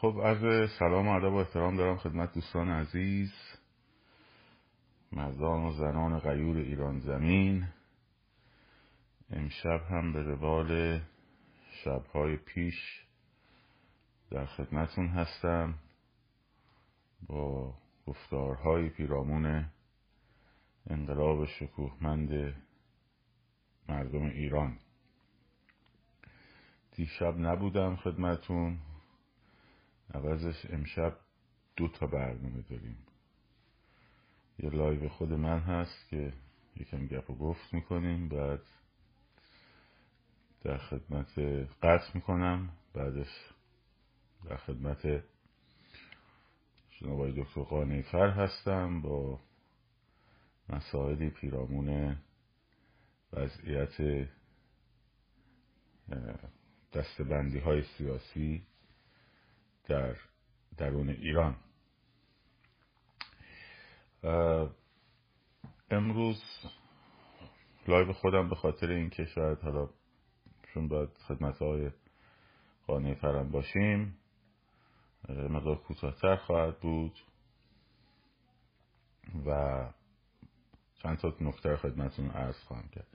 خب عرض سلام و ادب و احترام دارم خدمت دوستان عزیز مردان و زنان غیور ایران زمین. امشب هم به روال شبهای پیش در خدمتون هستم با گفتارهای پیرامون انقلاب شکوهمند مردم ایران. دیشب نبودم خدمتون. عوضش امشب دو تا برنامه داریم. یه لایو خود من هست که یکم گپ و گفت می‌کنیم بعد در خدمت قطع می‌کنم بعدش در خدمت جناب دکتر قانیفر هستم با مسائلی پیرامون وضعیت دستبندی های سیاسی در درون ایران. امروز لایو خودم به خاطر اینکه شاید حالا چون باید خدمت های قانع فرم باشیم مقدار کوتاهتر خواهد بود و چند تا نکته خدمتتون عرض خواهم کرد.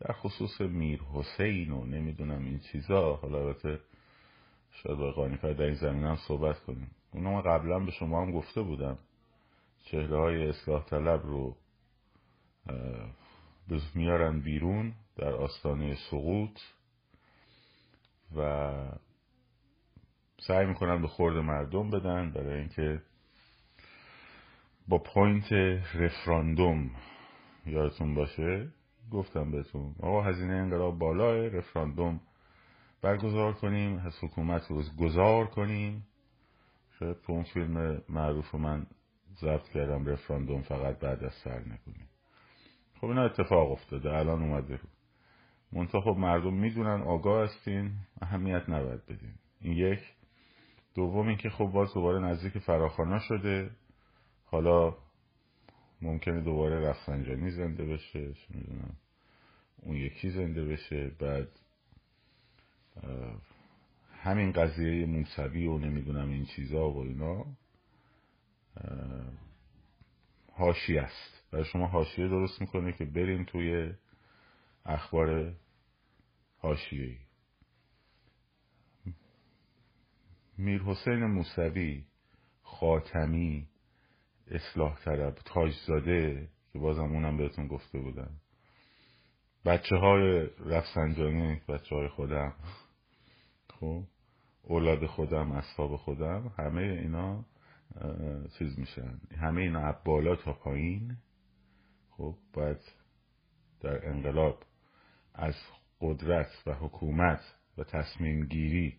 در خصوص میر حسین و نمی‌دونم این چیزا حالا البته شاید با قانیفر در این زمین هم صحبت کنیم. اونو من قبلا به شما هم گفته بودم. چهره های اصلاح طلب رو میارن بیرون در آستانه سقوط و سعی می‌کنن به خورد مردم بدن برای اینکه با پوینت رفراندوم یادتون باشه گفتم بهتون آقا هزینه انقلاب بالاه رفراندوم برگزار کنیم از حکومت رو گذار کنیم. شاید تو اون فیلم معروف من ضبط کردم رفراندوم فقط بعد از سر نکنیم خب اینا اتفاق افتاده الان اومده رو. منتها خب مردم می‌دونن آگاه هستین اهمیت نباید بدین. این یک. دوم اینکه خب باز دوباره نزدیک فراخانا شده. حالا ممکنه دوباره رفسنجانی زنده بشه اون یکی زنده بشه بعد همین قضیه موسوی و نمی‌دونم این چیزا و اینا هاشی است. برای شما هاشیه درست می‌کنه که بریم توی اخبار هاشیه میر حسین موسوی خاتمی اصلاح طلب تاجزاده که بازم اونم بهتون گفته بودم. بچه های رفسنجانی بچه های خودم. خب اولاد خودم اصحاب خودم همه اینا چیز میشن. همه اینا بالا تا پایین. خب باید در انقلاب از قدرت و حکومت و تصمیم گیری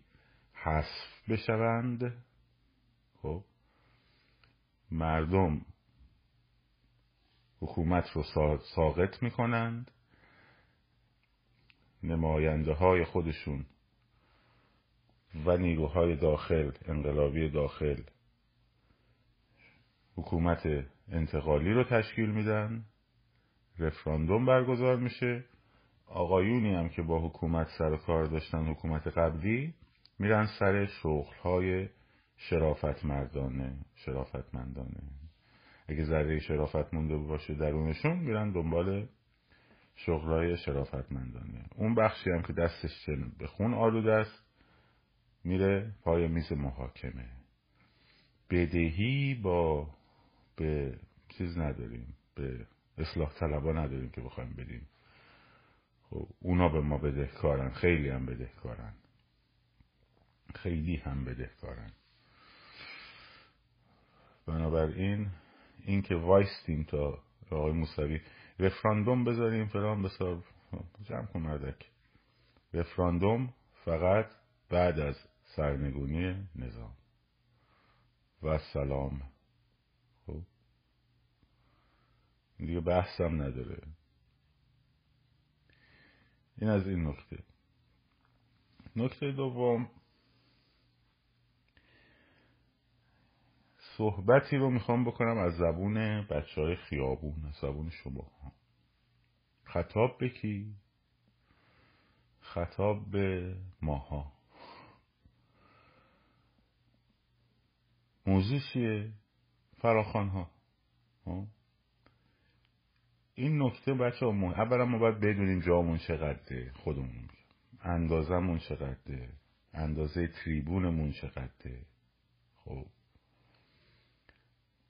حذف بشوند. خب مردم حکومت رو ساقط می‌کنند. نماینده های خودشون و نیروهای داخل انقلابی داخل حکومت انتقالی رو تشکیل میدن. رفراندوم برگزار میشه. آقایونی هم که با حکومت سر کار داشتن حکومت قبلی میرن سر شغل های شرافت مردانه شرافت مندانه اگه ذره شرافت مونده باشه درونشون میرن دنبال شغلای شرافت مندانه اون بخشی هم که دستش به خون آلوده است. میره پای میز محاکمه. بدهی با به چیز نداریم به اصلاح طلبا نداریم که بخوایم بدیم. خب اونا به ما بدهکارن خیلی هم بدهکارن. خیلی هم بدهکارن. بنابراین این که وایستیم تا آقای موسوی رفراندوم بذاریم فلان بسار جمع کن مردک. رفراندوم فقط بعد از سرنگونی نظام. و سلام. خب. دیگه بحثم نداره. این از این نکته. نکته دوم. صحبتی رو می‌خوام بکنم از زبون بچه های خیابون از زبون شما. خطاب به کی؟ خطاب به ماها. موضوع چیه؟ فراخان ها این نکته بچه ها اولا ما باید بدونیم جامون چقدره خودمون. اندازمون چقدره اندازه تریبونمون چقدره. خب؟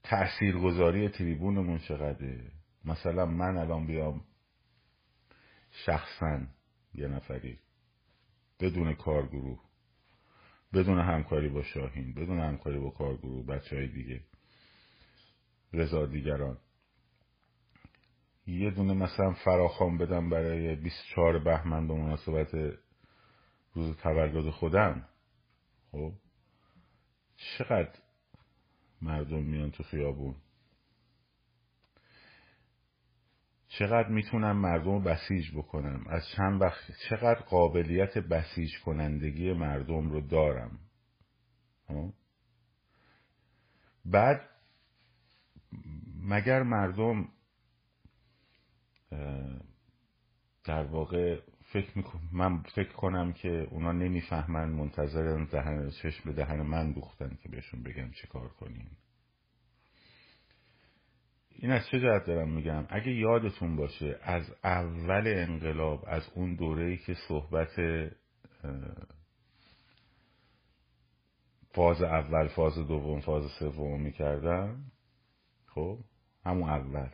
تاثیرگذاری تریبونمون چقدره؟ مثلا من الان بیام شخصا یه نفری بدون کارگروه بدون همکاری با شاهین بدون همکاری با کارگروه بچه های دیگه رضا دیگران. یه دونه مثلا فراخوان بدم برای 24 بهمن به مناسبت روز تولد خودم. خب؟ چقدر مردم میان تو خیابون؟ چقدر می‌تونم مردم رو بسیج بکنم؟ از چند وقت چقدر قابلیت بسیج کنندگی مردم رو دارم؟ خب؟ بعد مگر مردم در واقع فکر می‌کنم من فکر کنم که اونا نمی‌فهمن منتظر دهن چشم دهن من دوختن که بهشون بگم چه کار کنیم. این از چه جهت دارم میگم؟ اگه یادتون باشه از اول انقلاب از اون دوره‌ای که صحبت فاز اول فاز دوم فاز سوم می‌کردم خب؟ همون اول.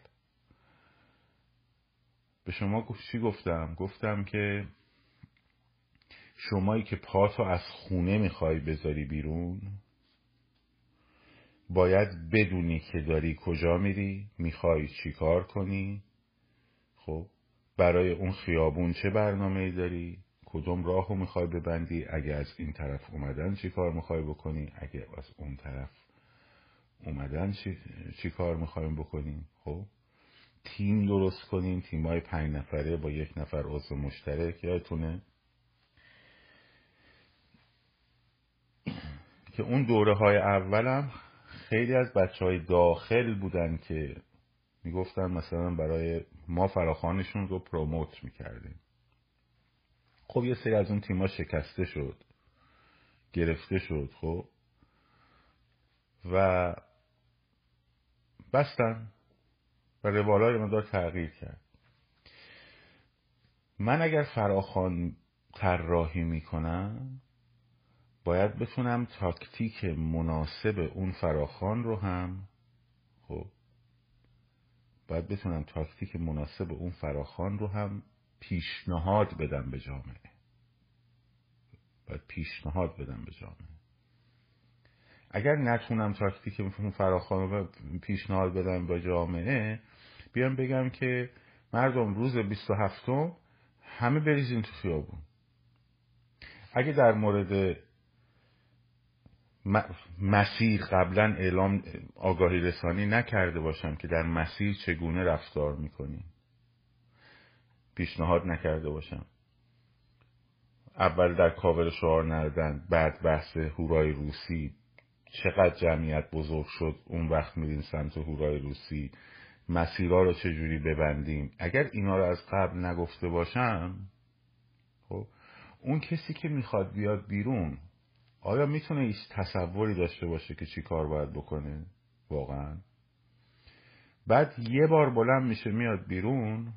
به شما چی گفتم؟ گفتم که شمایی که پاتو از خونه می‌خوای بذاری بیرون باید بدونی که داری کجا میری می‌خوای چی کار کنی. خب برای اون خیابون چه برنامه داری؟ کدوم راه رو می‌خوای ببندی؟ اگه از این طرف اومدن چی کار می‌خوای بکنی؟ اگه از اون طرف اومدن چی, چی کار می‌خوایم بکنیم خب تیم درست کنیم. تیم های پنج نفره با یک نفر عضو مشترک یادتونه؟ که اون دوره های اولم خیلی از بچه های داخل بودن که می‌گفتن مثلا برای ما فراخانشون رو پروموت می‌کردیم. خب یه سری از اون تیما شکسته شد گرفته شد خب. و بستن و روالای مدار تغییر کرد. من اگر فراخان طراحی می‌کنم باید بتونم تاکتیک مناسب اون فراخان رو هم خب باید بتونم تاکتیک مناسب اون فراخان رو هم پیشنهاد بدم به جامعه. باید پیشنهاد بدم به جامعه. اگر نتونم تاکتیک اون فراخان رو پیشنهاد بدم به جامعه بیام بگم که مردم روز 27 همه بریزین تو خیابون. اگه در مورد مسیر قبلا اعلام آگاهی رسانی نکرده باشم که در مسیر چگونه رفتار می‌کنیم پیشنهاد نکرده باشم. اول در کاور شعار نردن بعد بحث هورای روسی. چقدر جمعیت بزرگ شد اون وقت میرین سمت هورای روسی. مسیرها رو چجوری ببندیم؟ اگر اینا رو از قبل نگفته باشم خب اون کسی که می‌خواد بیاد بیرون آیا می‌تونه ایش تصوری داشته باشه که چی کار باید بکنه؟ واقعا. بعد یه بار بلند میشه میاد بیرون.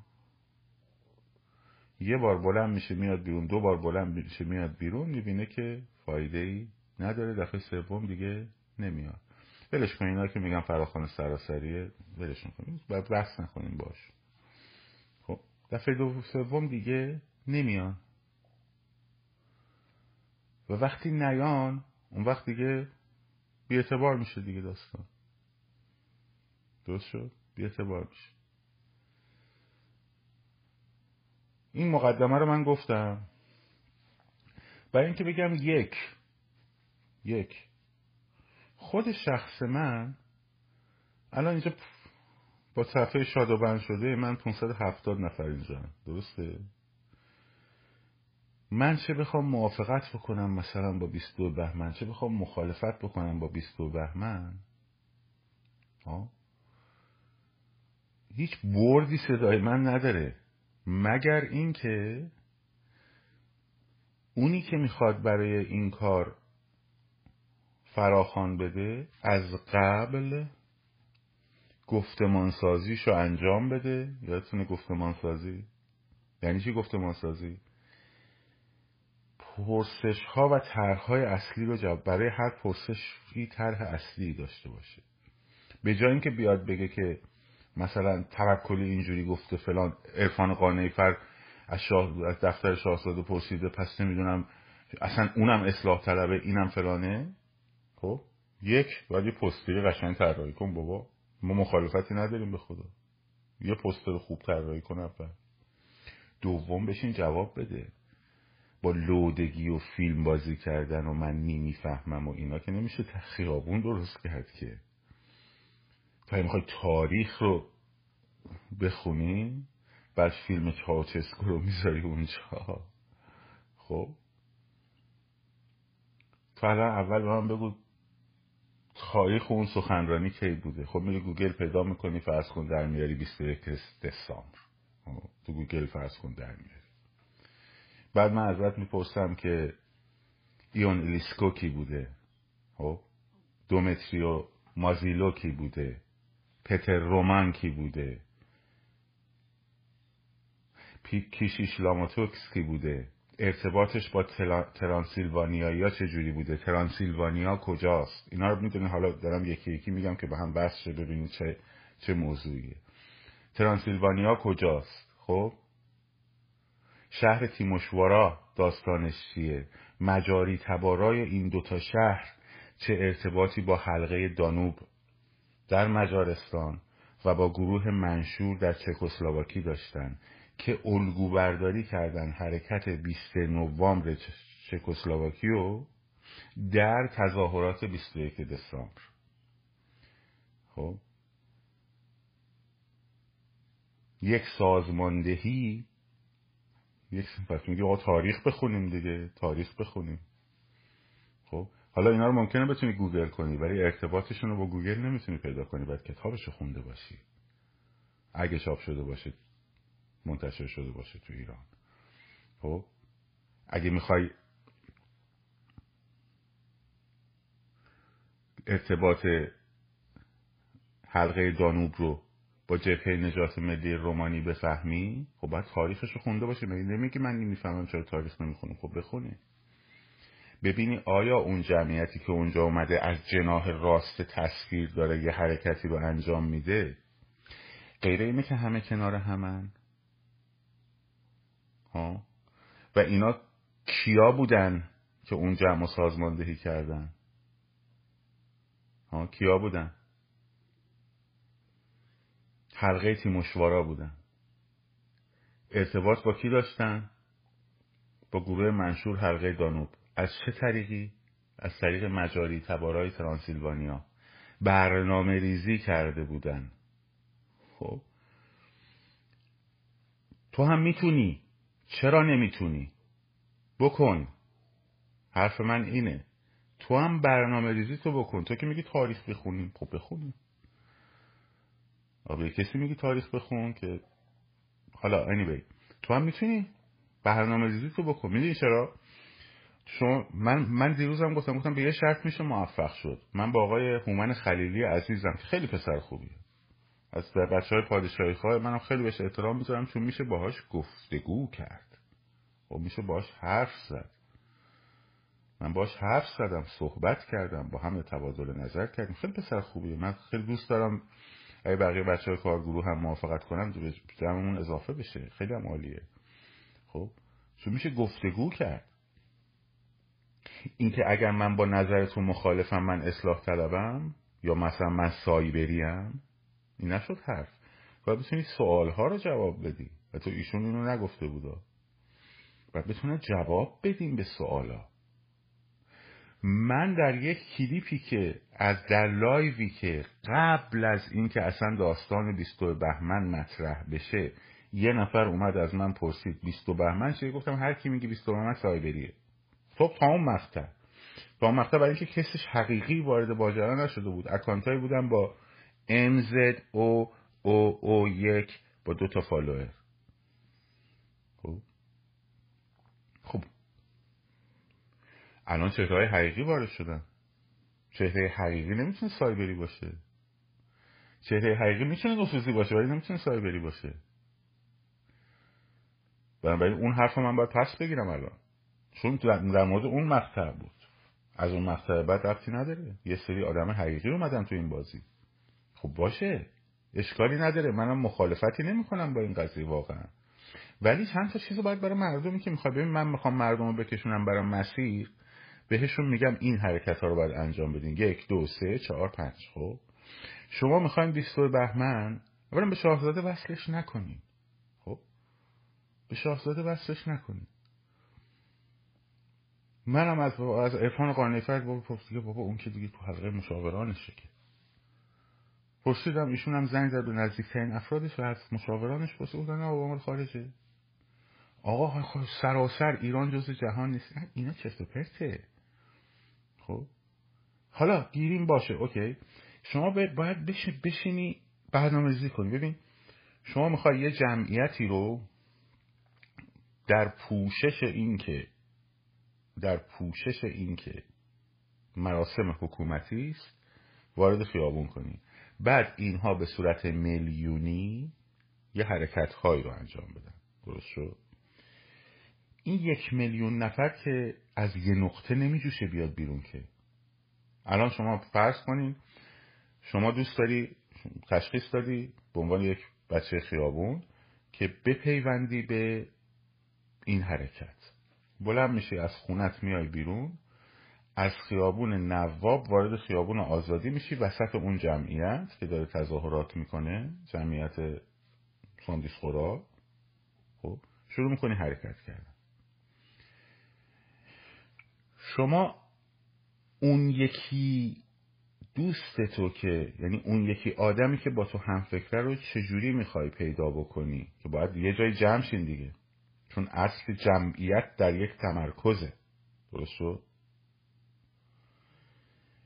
یه بار بلند میشه میاد بیرون. دو بار بلند میشه میاد بیرون. می‌بینه که فایده ای نداره. دفعه سوم دیگه نمیاد. ولش کنین اینا که میگن فراخان سراسریه. ولشون کنین بعد بحث نکنیم باش. خب دفعه دو سوم دیگه نمیان و وقتی نیان اون وقت دیگه بی اعتبار میشه دیگه داستان. درست شد؟ بی اعتبار میشه. این مقدمه رو من گفتم. برای اینکه بگم یک یک. خود شخص من الان اینجا با صفحه شادوبند شده من 570 نفر اینجا درسته؟ من چه بخوام موافقت بکنم مثلا با 22 بهمن؟ چه بخوام مخالفت بکنم با 22 بهمن؟ هیچ بردی صدای من نداره. مگر اینکه اونی که می‌خواد برای این کار فراخان بده از قبل گفتمانسازیشو انجام بده. یادتونه گفتمانسازی؟ یعنی چی گفتمانسازی؟ پرسش ها و طرح های اصلی رو جواب برای هر پرسش طرح اصلی داشته باشه. به جای اینکه بیاد بگه که مثلا توکلی اینجوری گفته فلان عرفان قانعی فر از, شاه... از دفتر شاهزاده پرسیده پس نمی‌دونم اصلا اونم اصلاح طلبه اینم فلانه. خب؟ یک باید یه پستری قشنگ طراحی کن بابا. ما مخالفتی نداریم به خدا. یه پستر خوب طراحی کن اول. دوم بشین جواب بده. با لودگی و فیلم بازی کردن و من نمی‌فهمم و اینا که نمیشه خیابون درست کرد که. تا می‌خوای تاریخ رو بخونی بعد فیلم چاوچسکو رو می‌ذاری اونجا. خب؟ تو الان اول به من بگو تاریخ اون سخنرانی کی بوده؟ خب میری گوگل پیدا می‌کنی فرض کن در میاری 21 دسامبر. خب، تو گوگل فرض کن در میاری. بعد من ازت می‌پرسم که ایون ایلیسکو کی بوده؟ خب؟ دومیترو مازیلو کی بوده؟ پتر رومان کی بوده؟ کشیش لاسلو توکش کی بوده؟ ارتباطش با ترانسیلوانیا یا چه جوری بوده؟ ترانسیلوانیا کجاست؟ اینا رو می‌دونی حالا دارم یکی یکی میگم که به هم بحث شه ببینید چه چه موضوعیه. ترانسیلوانیا کجاست؟ خب؟ شهر تیموشوارا داستانش چیه؟ مجاری تبارای این دوتا شهر چه ارتباطی با حلقه دانوب در مجارستان و با گروه منشور در چکسلواکی داشتن که الگو برداری کردن حرکت 20 نوامبر چکسلواکی رو در تظاهرات 21 دسامبر. خب؟ یک سازماندهی یک پس میگه آقا تاریخ بخونیم دیگه تاریخ بخونیم. خب حالا اینا رو ممکنه بتونی گوگل کنی ولی ارتباطشون رو با گوگل نمی‌تونی پیدا کنی باید کتابش خونده باشی. اگه چاپ شده باشه منتشر شده باشه تو ایران. خب اگه می‌خوای ارتباط حلقه دانوب رو با جبهه نجات ملی رومانی بفهمی خب باید تاریخش رو خونده باشه مگه نمیگی من نمی‌فهمم چرا تاریخ نمی‌خونم؟ خب بخونی. ببینی آیا اون جمعیتی که اونجا اومده از جناح راست تصویر داره یه حرکتی رو انجام میده؟ غیر اینه که همه کنار همن. ها؟ و اینا کیا بودن که اون جمع سازماندهی کردن؟ ها؟ کیا بودن؟ حلقه تیموشوارا بودن. ارتباط با کی داشتن؟ با گروه منشور حلقه دانوب. از چه طریقی؟ از طریق مجاری تبارای ترانسیلوانیا. برنامه ریزی کرده بودن. خب. تو هم می‌تونی. چرا نمی‌تونی؟ بکن. حرف من اینه. تو هم برنامه ریزی تو بکن. تو که میگی تاریخ بخونیم. خب بخونیم. آبه کسی میگی تاریخ بخون که حالا anyway تو هم می‌تونی برنامه ریزی تو بکن. می‌دونی چرا؟ شما من من دیروزم گفتم گفتم به یه شرط میشه موفق شد. من با آقای هومن خلیلی عزیزم خیلی پسر خوبیه. از بچه های پادشاهی خواه منم خیلی بهش احترام می‌ذارم چون میشه باهاش گفتگو کرد. و خب میشه باهاش حرف زد. من باش حرف زدم صحبت کردم با هم تبادل نظر کردیم. خیلی پسر خوبیه. من خیلی دوست دارم اگه بقیه بچه های کارگروه هم موافقت کنم جمعمون اضافه بشه. خیلی هم عالیه. خب؟ چون میشه گفتگو کرد. اینکه اگر من با نظرتون مخالفم من اصلاح طلبم یا مثلا من سایبریم این نشد حرف. باید بتونی سوال ها رو جواب بدی. و تو ایشون اینو نگفته بودا. باید بتونه جواب بدیم به سوالا. من در یک کلیپی که از در لایوی که قبل از اینکه اصلا داستان 20 بهمن مطرح بشه یه نفر اومد از من پرسید 20 بهمن چیه گفتم هر کی میگه 20 بهمن سایبریه. تو تا اون مقطع. تا اون مقطع برای اینکه کسش حقیقی وارد ماجرا نشده بود. اکانتایی بودن با MZ او او او یک با دو تا فالوور. خب خب الان چهرهای حقیقی وارد شدن. چهره حقیقی نمی‌تونه سایبری باشه. چهره حقیقی می‌تونه نفوذی باشه ولی نمی‌تونه سایبری باشه. بنابراین اون حرف من باید پس بگیرم الان. چون در مورد اون مقطع بود. از اون مقطع بعد رفتی نداره. یه سری آدم حقیقی اومدن تو این بازی. خب باشه. اشکالی نداره. منم مخالفتی نمی‌کنم با این قضیه واقعا. ولی چند تا چیزو باید برای مردمی که می‌خواد ببین من می‌خوام مردم رو بکشونم برای مسیر بهشون میگم این حرکت ها رو باید انجام بدین. یک دو سه چهار پنج. خب شما می‌خواین بیستور بهمن اولا به شاهزاده وصلش نکنین. خب به شاهزاده وصلش نکنین. منم از از عرفان قانعی فرد بابا پرسیده بابا اون که دیگه تو حلقه مشاورانشه که. پرسیدم ایشون هم زنگ زد به نزدیکترین افرادش و از مشاورانش پرسید بودن نه بابا خارجه. آقا سراسر ایران جز جهان نیست. اینا چرت و پرته. خب؟ حالا گیریم باشه اوکی. شما باید بشینی برنامه‌ریزی کنی. ببین شما می‌خوای یه جمعیتی رو در پوشش این که در پوشش این که مراسم حکومتی است وارد خیابون کنی. بعد اینها به صورت میلیونی یه حرکت هایی رو انجام بدن. درست شد؟ این یک میلیون نفر که از یه نقطه نمیجوشه بیاد بیرون که. الان شما فرض کنین شما دوست داری تشخیص دادی به عنوان یک بچه خیابون که بپیوندی به این حرکت. بلند میشه از خونت میای بیرون از خیابون نواب وارد خیابون آزادی میشی وسط اون جمعیت که داره تظاهرات می‌کنه جمعیت ساندیس خورا خب شروع می‌کنی حرکت کردن. شما اون یکی دوست تو که یعنی اون یکی آدمی که با تو هم فکره رو چجوری می‌خوای پیدا بکنی؟ که باید یه جای جمع شین دیگه. چون اصل جمعیت در یک تمرکزه. درست شد؟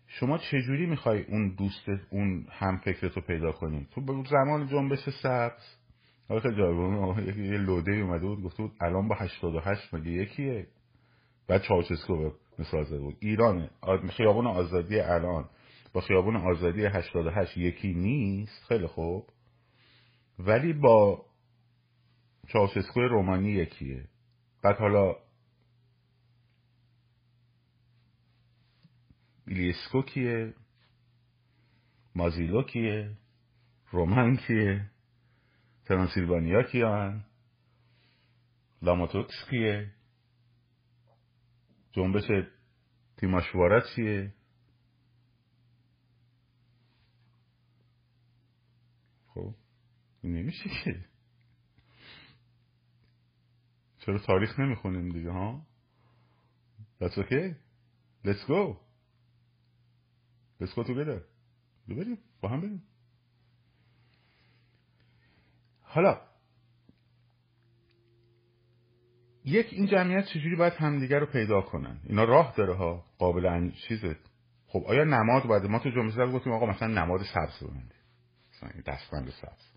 شما چجوری می‌خوای اون دوست اون هم فکرتو پیدا کنی؟ تو زمان جنبش سبز. حالا خیلی یه لوده اومده بود گفته بود الان با 88 مگه یکیه؟ بعد چاوچسکو مثال زده بود. ایران خیابون آزادی الان. با خیابون آزادی 88 یکی نیست؟ خیلی خوب. ولی با چاوشسکو رومانی یکیه. بعد حالا ایلیسکو کیه؟ مازیلو کیه؟ رومن کیه؟ ترانسیلوانیا کیان؟ لاماتوکس کیه؟ جنبش تیماشوارا چیه؟ خب نمیشه که. چرا تاریخ نمی‌خونیم دیگه ها؟ That's okay. Let's go. Let's go together. بریم با هم بریم. حالا یک این جمعیت چجوری باید همدیگه رو پیدا کنن؟ اینا راه داره ها قابل. چیزه خب آیا نماد باید؟ ما تو جمعه گفتیم آقا مثلا نماد سبز ببندیم. مثلا دستبند سبز.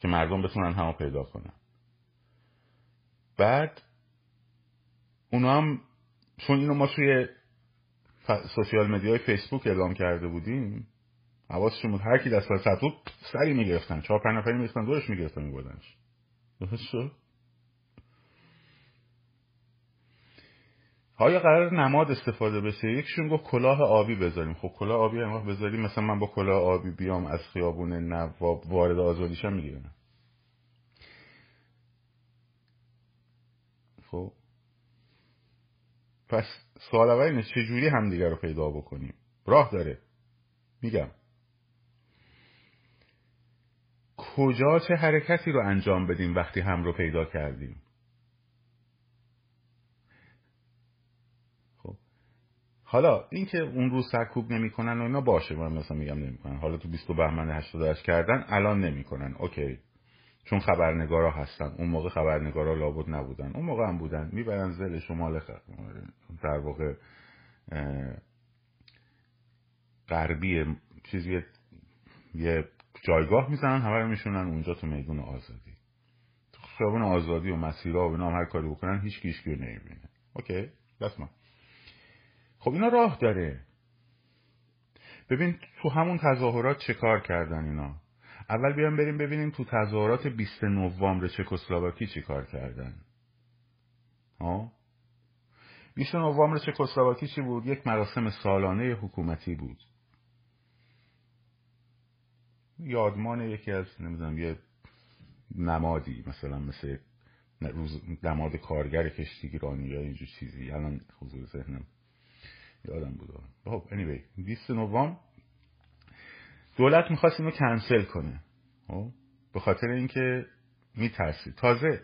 که مردم بتونن همو پیدا کنن. بعد اونا هم چون اینو ما توی سوشیال مدیای فیسبوک اعلام کرده بودیم حواسشون بود هر کی دست سبز سری می‌گرفتن. چهار پنج نفری می‌گرفتن دورش می‌گرفتن میبردنش. درست شد؟ آیا قرار نماد استفاده بشه؟ یکشون گفت کلاه آبی بذاریم. خب کلاه آبی هم بذاریم مثلا من با کلاه آبی بیام از خیابون نواب وارد آزادیشم می‌گیرم. خب. پس سوال اول اینه چجوری همدیگه رو پیدا بکنیم؟ راه داره. میگم. کجا چه حرکتی رو انجام بدیم وقتی هم رو پیدا کردیم خب حالا اینکه اون روز سرکوب نمی‌کنن و اینا باشه من مثلا میگم نمی‌کنن. حالا تو 20 بهمن 88 کردن الان نمی‌کنن. اوکی. چون خبرنگارا هستن. اون موقع خبرنگارا لابد نبودن. اون موقع هم بودن. می‌برن زل شمال در واقع غربی چیزی یه جایگاه می‌زنن همه رو میشونن اونجا تو میدون آزادی. تو خیابون آزادی و مسیرها و اینا هر کاری بکنن هیچ کیش گیر نمی‌بینه. اوکی. بس خب اینا راه داره. ببین تو همون تظاهرات چه کار کردن اینا؟ اول بیان بریم ببینیم تو تظاهرات 20 نوامبر چکسلواکی چی کار کردن؟ ها؟ 20 نوامبر چکسلواکی چی بود؟ یک مراسم سالانه حکومتی بود. یادمان یکی از نمی‌دونم یه نمادی مثلا مثل روز نماد کارگر کشتیگرانی یا اینجور چیزی. الان حضور ذهنم یادم بود. خب anyway 20 نوامبر دولت می‌خواست اینو کنسل کنه. خب؟ به خاطر اینکه میترسید. تازه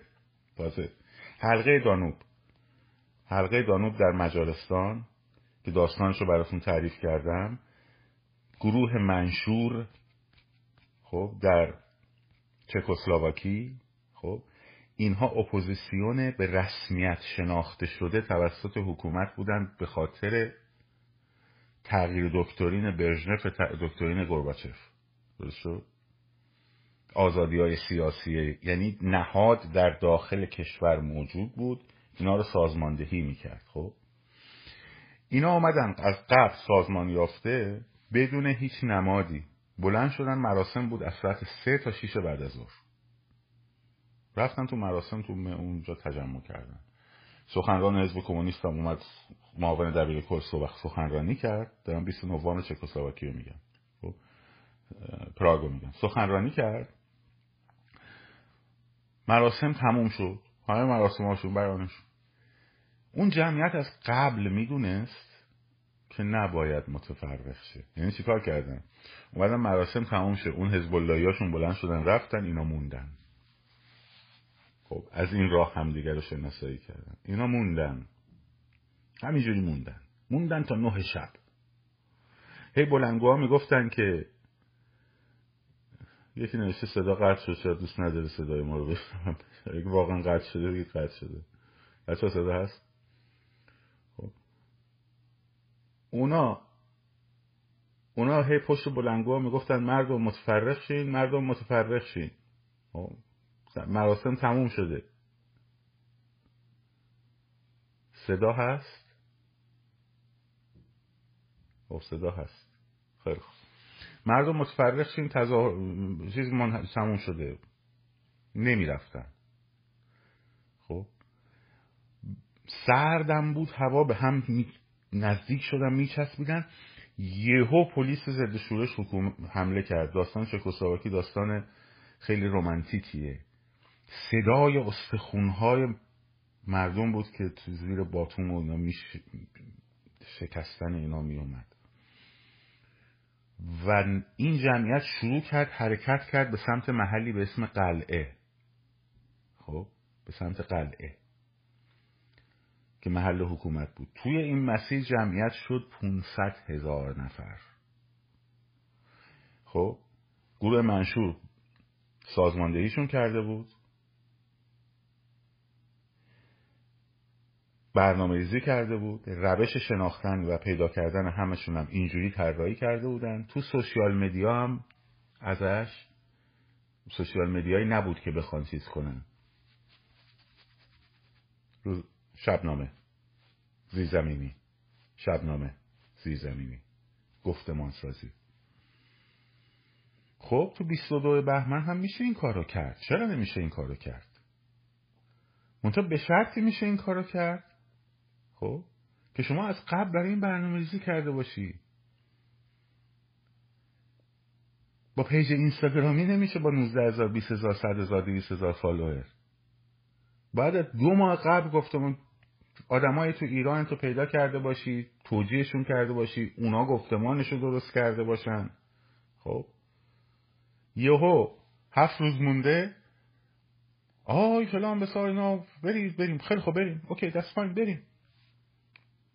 تازه. حلقه دانوب. حلقه دانوب در مجارستان که داستانش رو براتون تعریف کردم. گروه منشور خب در چکسلواکی خب اینها اپوزیسیون به رسمیت شناخته شده توسط حکومت بودند به خاطر تغییر دکترین برژنف دکترین گورباچف. درست شد؟ آزادی های سیاسی یعنی نهاد در داخل کشور موجود بود اینا رو سازماندهی می‌کرد خب؟ اینا آمدن از قبل سازمان یافته بدون هیچ نمادی. بلند شدن مراسم بود از ساعت سه تا شیش بعد از ظهر. رفتن تو مراسم تو اونجا تجمع کردن. سخنران حزب کمونیست هم اومد معاون دبیر کل صبح سخنرانی کرد. دارم 29 نوامبر چکسلواکی رو میگم. خب پراگو میگم. سخنرانی کرد. مراسم تموم شد. همه مراسم هاشون بیانش اون جمعیت از قبل می‌دونست که نباید متفرق شه. یعنی چیکار کردن؟ اومدن مراسم تموم شد اون حزب هاشون بلند شدن رفتن اینا موندن. خب از این راه همدیگه رو شناسایی کردن. اینا موندن. همینجوری موندن. موندن تا نه شب. هی بلنگوها می‌گفتن که یکی نوشته صدا قطع شد شاید دوست نداره صدای ما رو بشنم اگه واقعا قطع شده دیگه قطع شده. بچه صدا هست؟ خب. اونا اونا هی پشت بلنگوها می‌گفتن مردم متفرق شین مردم متفرق شین. خب. مراسم تموم شده. صدا هست؟ خب صدا هست. خیلی خوب. مردم متفرق شیم تظاهر چیز من تموم شده. نمی‌رفتن. خب. سردم بود هوا به هم نزدیک شدن میچسبیدن. یهو پلیس ضد شورش حمله کرد. داستان چکسلواکی داستان خیلی رومانتیکیه. صدای استخونهای مردم بود که تو زیر باتون و اینا میش... شکستن اینا میومد و این جمعیت شروع کرد حرکت کرد به سمت محلی به اسم قلعه. خب به سمت قلعه که محل حکومت بود. توی این مسیر جمعیت شد 500 هزار نفر. خب گروه منشور سازماندهیشون کرده بود. برنامه ریزی کرده بود روش شناختن و پیدا کردن همشون هم اینجوری طراحی کرده بودن. تو سوشیال مدیا هم ازش سوشیال مدیایی نبود که بخوان چیز کنن. روز شبنامه. زیرزمینی. شبنامه. زیرزمینی. گفتمان سازی خب تو 22 بهمن هم میشه این کارو کرد. چرا نمیشه این کارو کرد؟ منتها به شرطی میشه این کارو کرد؟ خب؟ که شما از قبل برای این برنامه ریزی کرده باشی. با پیج اینستاگرامی نمیشه با 19 هزار 20 هزار 100 هزار 200 هزار فالوور. بعد دو ماه قبل گفتم آدمای تو ایران تو پیدا کرده باشی توجیهشون کرده باشی اونا گفتمانشو درست کرده باشن. خب؟ یهو هفت روز مونده. آی فلان بسار اینا بریم بریم. خیلی خوب بریم. اوکی دست بریم.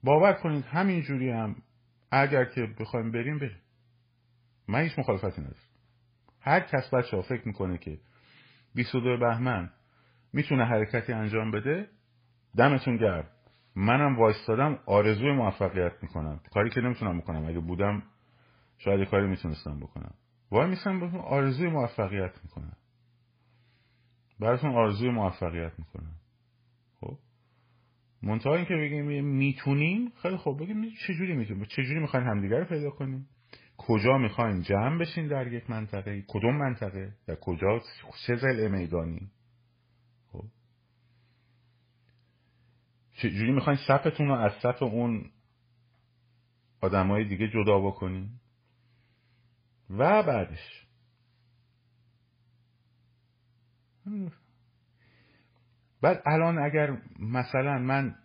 باور کنید همین جوری هم اگر که بخوایم بریم بریم. من هیچ مخالفتی ندارم. هر کس بچه ها فکر می‌کنه که 22 بهمن می‌تونه حرکتی انجام بده دمتون گرم. منم وایستادم آرزوی موفقیت می‌کنم. کاری که نمی‌تونم بکنم. اگه بودم شاید کاری می‌تونستم بکنم. وای میسم بهتون آرزوی موفقیت می‌کنم. براتون آرزوی موفقیت می‌کنم. منتها اینکه بگیم می‌تونیم خیلی خوب بگیم چجوری می‌تونیم؟ چجوری می‌خواین همدیگر رو پیدا کنیم؟ کجا می‌خواین جمع بشین در یک منطقه؟ کدوم منطقه؟ در کجا؟ چه زل میدانی؟ خب. چجوری می‌خواین صفتون رو از صف اون آدمای دیگه جدا بکنین و بعدش. بعد الان اگر مثلا من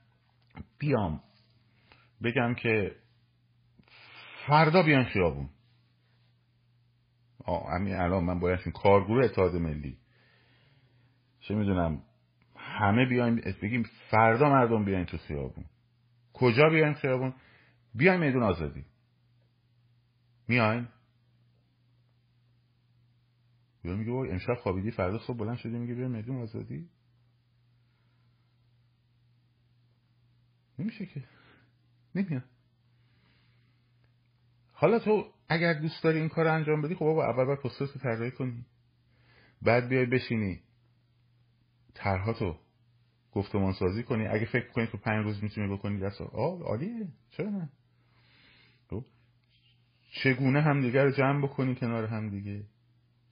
بیام بگم که فردا بیان خیابون. همین الان من باید این کارگروه اتحاد ملی. چه می‌دونم همه بیایم بگیم فردا مردم بیاین تو خیابون. کجا بیایم خیابون؟ بیایم میدون آزادی. میایم. یا میگه امشب خوابیدی فردا صبح بلند شدی میگه بیا میدون آزادی. نمیشه که. نمیاد. حالا تو اگر دوست داری این کار انجام بدی خب بابا اول باید پستر طراحی کنی. بعد بیای بشینی. طرحاتو گفتمان سازی کنی. اگه فکر کنی تو پنج روز می‌تونی بکنی دست آه عالیه. چرا نه؟ خب. چگونه همدیگه رو جمع بکنی کنار همدیگه؟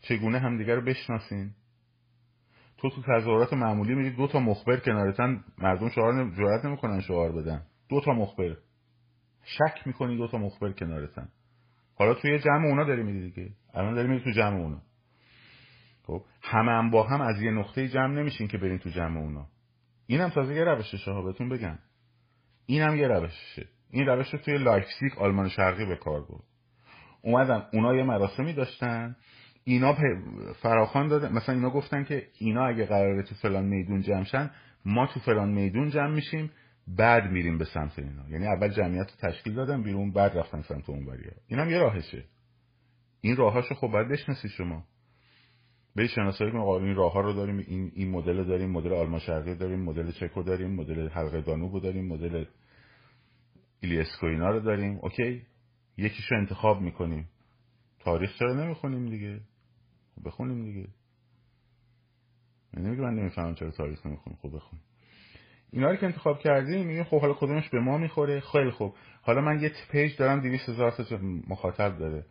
چگونه همدیگه رو بشناسین؟ تو تو تظاهرات معمولی میگی دو تا مخبر کنارتن مردم شعار جرأت نمی‌کنن شعار بدن. دو تا مخبر. شک می‌کنی دو تا مخبر کنارتن. حالا توی جمع اونا داری میدی دیگه. الان داری میری تو جمع اونا. خب همه هم با هم از یه نقطه جمع نمیشین که برین تو جمع اونا. اینم تازه یه روششه ها بهتون بگم. اینم یه روششه این روش رو توی لایپزیگ آلمان شرقی به کار بود اومدن اونا یه مراسمی داشتن. اینا فراخوان دادن مثلا اینا گفتن که اینا اگه قراره تو فلان میدون جمع شن ما تو فلان میدون جمع میشیم بعد میریم به سمت اینا. یعنی اول جمعیت تشکیل دادن بیرون بعد رفتن سمت اون وریا اینم یه راهشه. این راهاشو خب باید بشناسی شما. به شناسایی کنید این راه ها رو داریم این این مدل داریم مدل آلمان شرقی داریم مدل چکو داریم مدل حلقه دانوبو داریم مدل ایلیسکو اینا رو داریم. okay؟ یکیشو انتخاب می‌کنیم. تاریخ چرا نمی‌خونیم دیگه؟ بخونیم دیگه. نمیگه من نمی‌فهمم چرا تاریخ نمی‌خونیم. خب بخونیم. اینا رو که انتخاب کردیم میگه خب حالا کدومش به ما می‌خوره؟ خیلی خوب. حالا من یه پیج دارم 200 هزار تا مخاطب داره.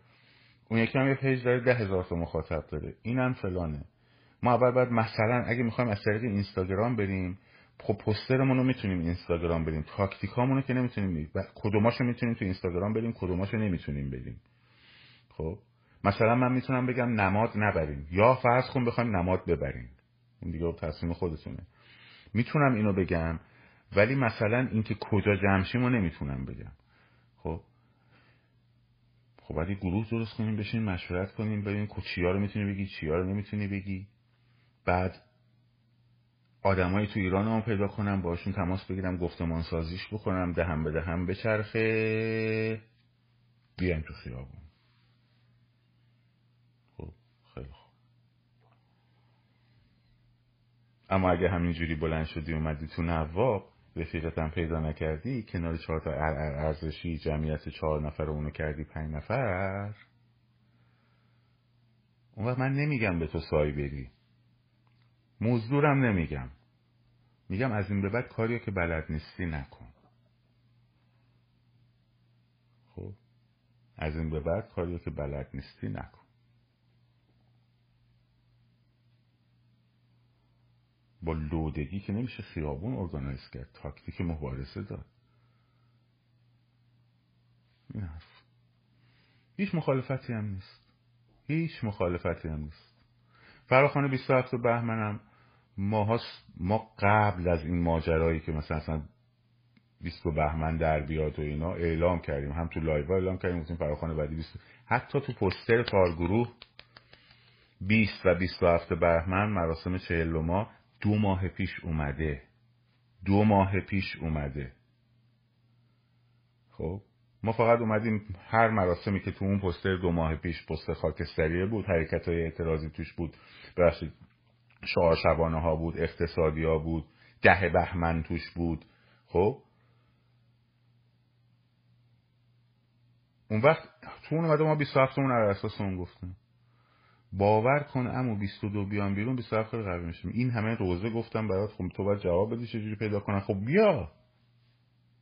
اون یکی هم یه پیج داره ده هزار تا مخاطب داره. اینم فلانه. ما اول باید مثلا اگه می‌خوایم از طریق اینستاگرام بریم خب پوسترمون رو می‌تونیم اینستاگرام بریم. تاکتیکامونو که نمی‌تونیم کدوماشو می‌تونیم تو اینستاگرام بریم کدوماشو نمی‌تونیم بریم. خب؟ مثلا من می‌تونم بگم نماد نبریم. یا فرض کن بخوایم نماد ببریم. این دیگه تصمیم خودتونه. می‌تونم اینو بگم ولی مثلا اینکه کجا جمشیم رو نمی‌تونم بگم. خب؟ خب باید گروه درست کنیم بشین مشورت کنیم ببینیم چیا رو می‌تونی بگی چیا رو نمی‌تونی بگی. بعد آدمایی تو ایران هم پیدا کنم باشون تماس بگیرم گفتمان سازیش بکنم دهم به دهم بچرخه بیایم تو خیابون خب خیلی خوب اما اگه همینجوری بلند شدی اومدی تو نواب رفیقتم پیدا نکردی کنار چهار تا ارزشی جمعیت چهار نفر اونو کردی پنج نفر اون وقت من نمیگم به تو سای بری. مزدورم نمیگم. میگم از این به بعد کاری که بلد نیستی نکن. خب؟ از این به بعد کاری که بلد نیستی نکن. با لودگی که نمیشه خیابون ارگانایز کرد. تاکتیک مبارزه داد. این حرف. هیچ مخالفتی هم نیست. هیچ مخالفتی هم نیست. فراخانه 27 بهمنم ما, ما قبل از این ماجرایی که مثلا اصلا 20 بهمن در بیاد و اینا اعلام کردیم. هم تو لایو اعلام کردیم. گفتیم فراخوان بعدی 20 حتی تو پوستر کارگروه 20 و 27 بهمن مراسم ما دو ماه پیش اومده. دو ماه پیش اومده. خب ما فقط اومدیم هر مراسمی که تو اون پوستر دو ماه پیش پوستر خاکستریه بود حرکت های اعتراضی توش بود. ببخشید شعار شبانه ها بود اقتصادی ها بود ده بهمن توش بود. خب؟ اون وقت تو اون اومده ما 27 اون اساس اون گفتیم. باور کن امو 22 بیان بیرون 27 خیلی قوی میشیم. این همه روزه گفتم برات خب تو باید جواب بدی چجوری پیدا کنن خب بیا.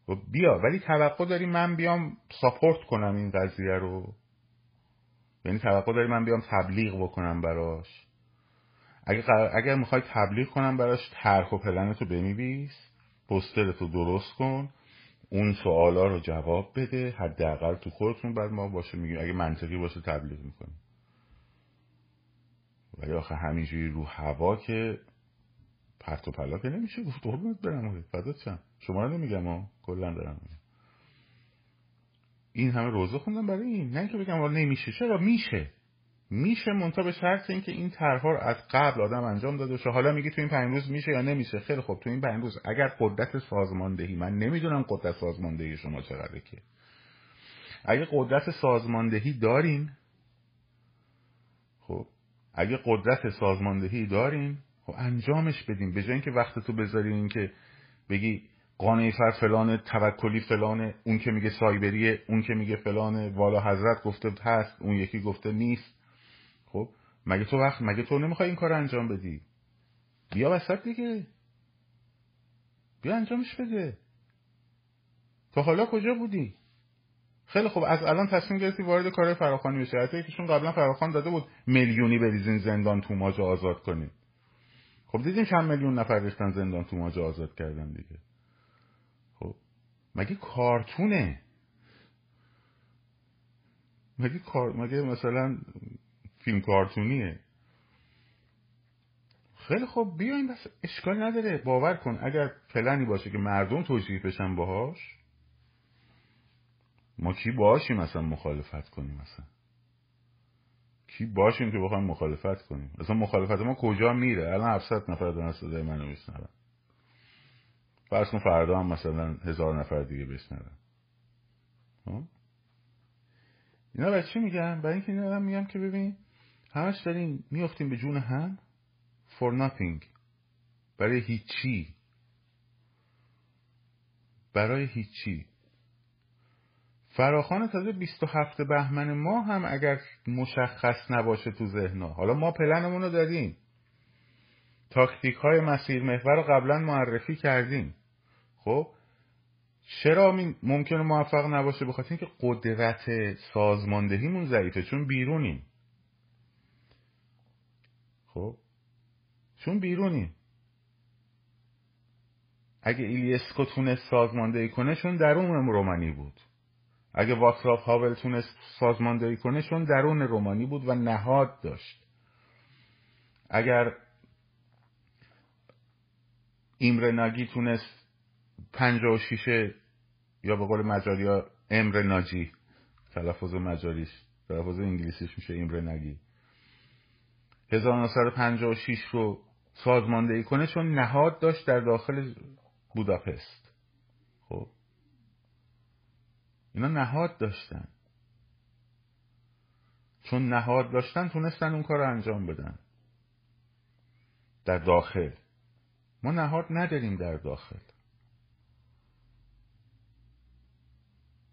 خب بیا ولی توقع داری من بیام ساپورت کنم این قضیه رو؟ یعنی توقع داری من بیام تبلیغ بکنم براش؟ اگر, اگر می‌خوای تبلیغ کنم براش طرح و پلنتو بنویس پسترتو درست کن اون سوالا رو جواب بده حداقل تو خودتون بعد ما باشه میگیم. اگه منطقی باشه تبلیغ می‌کنیم. ولی آخه همینجوری رو هوا که پرت و پلا که نمیشه گفت. قربونت برم فدات چم شما رو نمیگم ها کلا دارم این همه روزه خوندم برای این. نه که بگم نمیشه. چرا؟ میشه. میشه منتها به شرط اینکه این طرحها رو از قبل آدم انجام داده باشه. حالا میگی تو این پنج روز میشه یا نمیشه. خیلی خوب. تو این پنج روز. اگر قدرت سازماندهی. من نمی‌دونم قدرت سازماندهی شما چقدره که. اگه قدرت سازماندهی دارین خب اگه قدرت سازماندهی دارین خب انجامش بدیم. به جای اینکه وقت تو بذاری این که بگی قانعی فر فلان توکلی فلانه اون که میگه سایبریه اون که میگه فلانه والا حضرت گفته هست اون یکی گفته نیست. خب مگه تو وقت مگه تو نمی‌خوای این کار انجام بدی؟ بیا وسط دیگه. بیا انجامش بده. تا حالا کجا بودی؟ خیلی خوب. از الان تصمیم گرفتی وارد کار فراخانی بشه حتی یکیشون قبلا فراخان داده بود میلیونی بریزین زندان تو ماجا آزاد کنید خب دیدین چند میلیون نفر رشتن زندان تو ماجا آزاد کردن دیگه. خب مگه کارتونه؟ مگه کار مگه مثلا فیلم کارتونیه؟ خیلی خوب. بیاین بس. اشکال نداره. باور کن. اگر پلنی باشه که مردم توجیه بشن باهاش ما کی باشیم مثلا مخالفت کنیم مثلا کی باشیم که بخوایم مخالفت کنیم؟ مثلا مخالفت ما کجا میره؟ الان 700 نفر دارن صدای منو میشنون فرض کن فردا هم مثلا هزار نفر دیگه بشنون. خب؟ اینا برای چی میگم برای اینکه اینا میگم که ببین همش داریم میفتیم به جون هم؟ For nothing. برای هیچی. برای هیچی. فراخان تازه 27 بهمن ما هم اگر مشخص نباشه تو ذهنها. حالا ما پلنمون رو دادیم. تاکتیک های مسیر محور رو قبلا معرفی کردیم. خب چرا ممکنه موفق نباشه بخاطر اینکه قدرت سازماندهیمون ضعیفه؟ چون بیرونیم. خب چون بیرونیم. اگه ایلیسکو تونست سازماندهی کنه چون درون رومانی بود. اگه واتساپ هاول تونست سازماندهی کنه چون درون رومانی بود و نهاد داشت. اگر ایمر ناگی تونست پنجا و شیشه یا به قول مجاری ها امر ناجی تلفظ مجاریش تلفظ انگلیسیش میشه ایمر نگی 1956 رو سازماندهی کنه چون نهاد داشت در داخل بوداپست. خب؟ اینا نهاد داشتن. چون نهاد داشتن تونستن اون کار رو انجام بدن. در داخل. ما نهاد نداریم در داخل.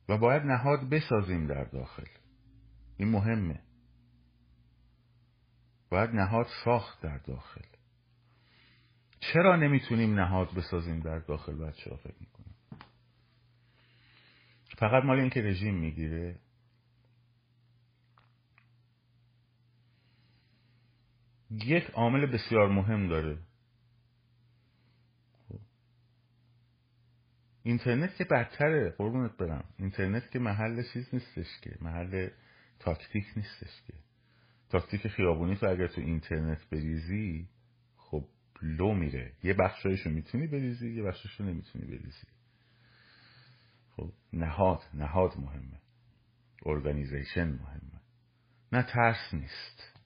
و باید نهاد بسازیم در داخل. این مهمه. باید نهاد ساخت در داخل. چرا نمی‌تونیم نهاد بسازیم در داخل بچه ها فکر فقط مال اینکه رژیم می‌گیره. یک عامل بسیار مهم داره. اینترنت که بدتره قربونت برم. اینترنت که محل چیز نیستش که محل تاکتیک نیستش که. تاکتیک خیابونی تو اگر تو اینترنت بریزی خب لو میره. یه بخشایشو می‌تونی بریزی یه بخشایشو نمی‌تونی بریزی. خب نهاد نهاد مهمه. ارگانیزیشن مهمه. نه ترس نیست.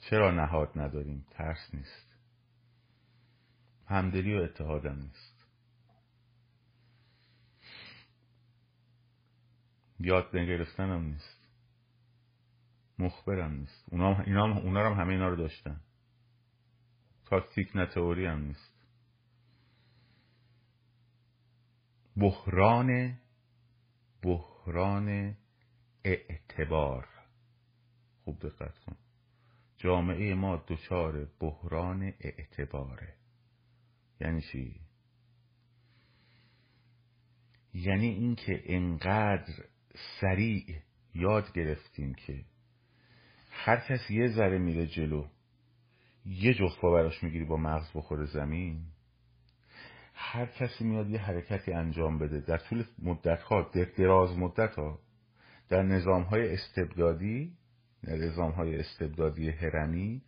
چرا نهاد نداریم؟ ترس نیست. همدلی و اتحادم نیست. یاد نگرفتنم نیست. مخبرم نیست. اونا, اینا اونا هم همه اینا رو داشتن. تاکتیک نه تئوری هم نیست. بحران بحران اعتبار. خوب دقت کن. جامعه ما دچار بحران اعتباره. یعنی چی؟ یعنی اینکه انقدر سریع یاد گرفتیم که هر کسی یه ذره میره جلو یه جفت براش می‌گیری با مغز بخوره زمین. هر کسی میاد یه حرکتی انجام بده. در طول مدت ها در دراز مدت ها در نظام های استبدادی نظام های استبدادی هرمی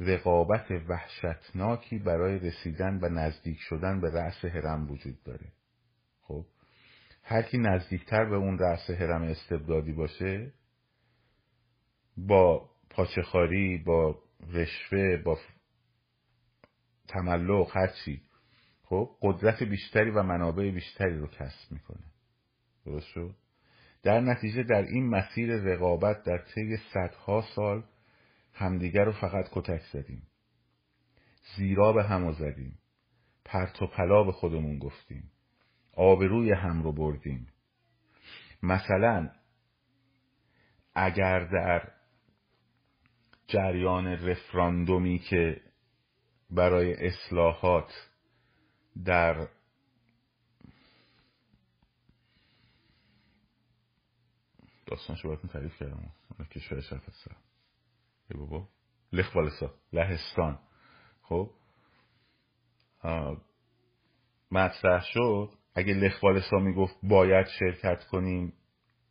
رقابت وحشتناکی برای رسیدن و نزدیک شدن به رأس هرم وجود داره. خب هر کی نزدیکتر به اون رأس هرم استبدادی باشه با پاچخاری با رشوه با تملق هرچی خب قدرت بیشتری و منابع بیشتری رو کسب می‌کنه. درست شد؟ در نتیجه در این مسیر رقابت در طی صدها سال همدیگر رو فقط کتک زدیم. زیرا به هم زدیم. پرت و پلا به خودمون گفتیم. آبروی هم رو بردیم. مثلا اگر در جریان رفراندومی که برای اصلاحات در داستانشو براتون تعریف کردم. کشور شرف ای بابا. لخوالسا لهستان. خب؟ مطرح شد. اگه لخوالسا می‌گفت باید شرکت کنیم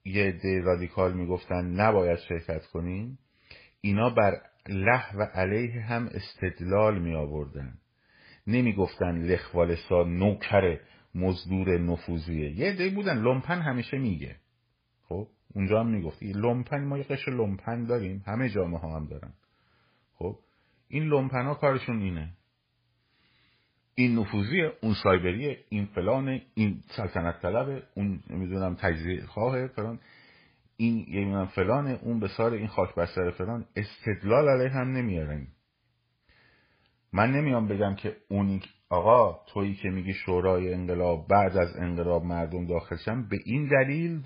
یه عده رادیکال می‌گفتن نباید شرکت کنیم اینا بر له و علیه هم استدلال می آوردن نمی گفتن لخوالسا نوکر مزدور نفوذیه. یه عده بودن لومپن همیشه میگه. خب اونجا هم می‌گفت لومپن ما یه قشر لومپن داریم. همه جامعه ها هم دارن. خب این لومپن ها کارشون اینه. این نفوذیه اون سایبریه این فلانه این سلطنت طلبه اون نمی‌دونم تجزیه خواه فلان. این یه فلانه اون به سار این خاک بستر فلان. استدلال علیه هم نمیارن. من نمیام بگم که اونی آقا تویی که میگی شورای انقلاب بعد از انقلاب مردم داخل شن به این دلیل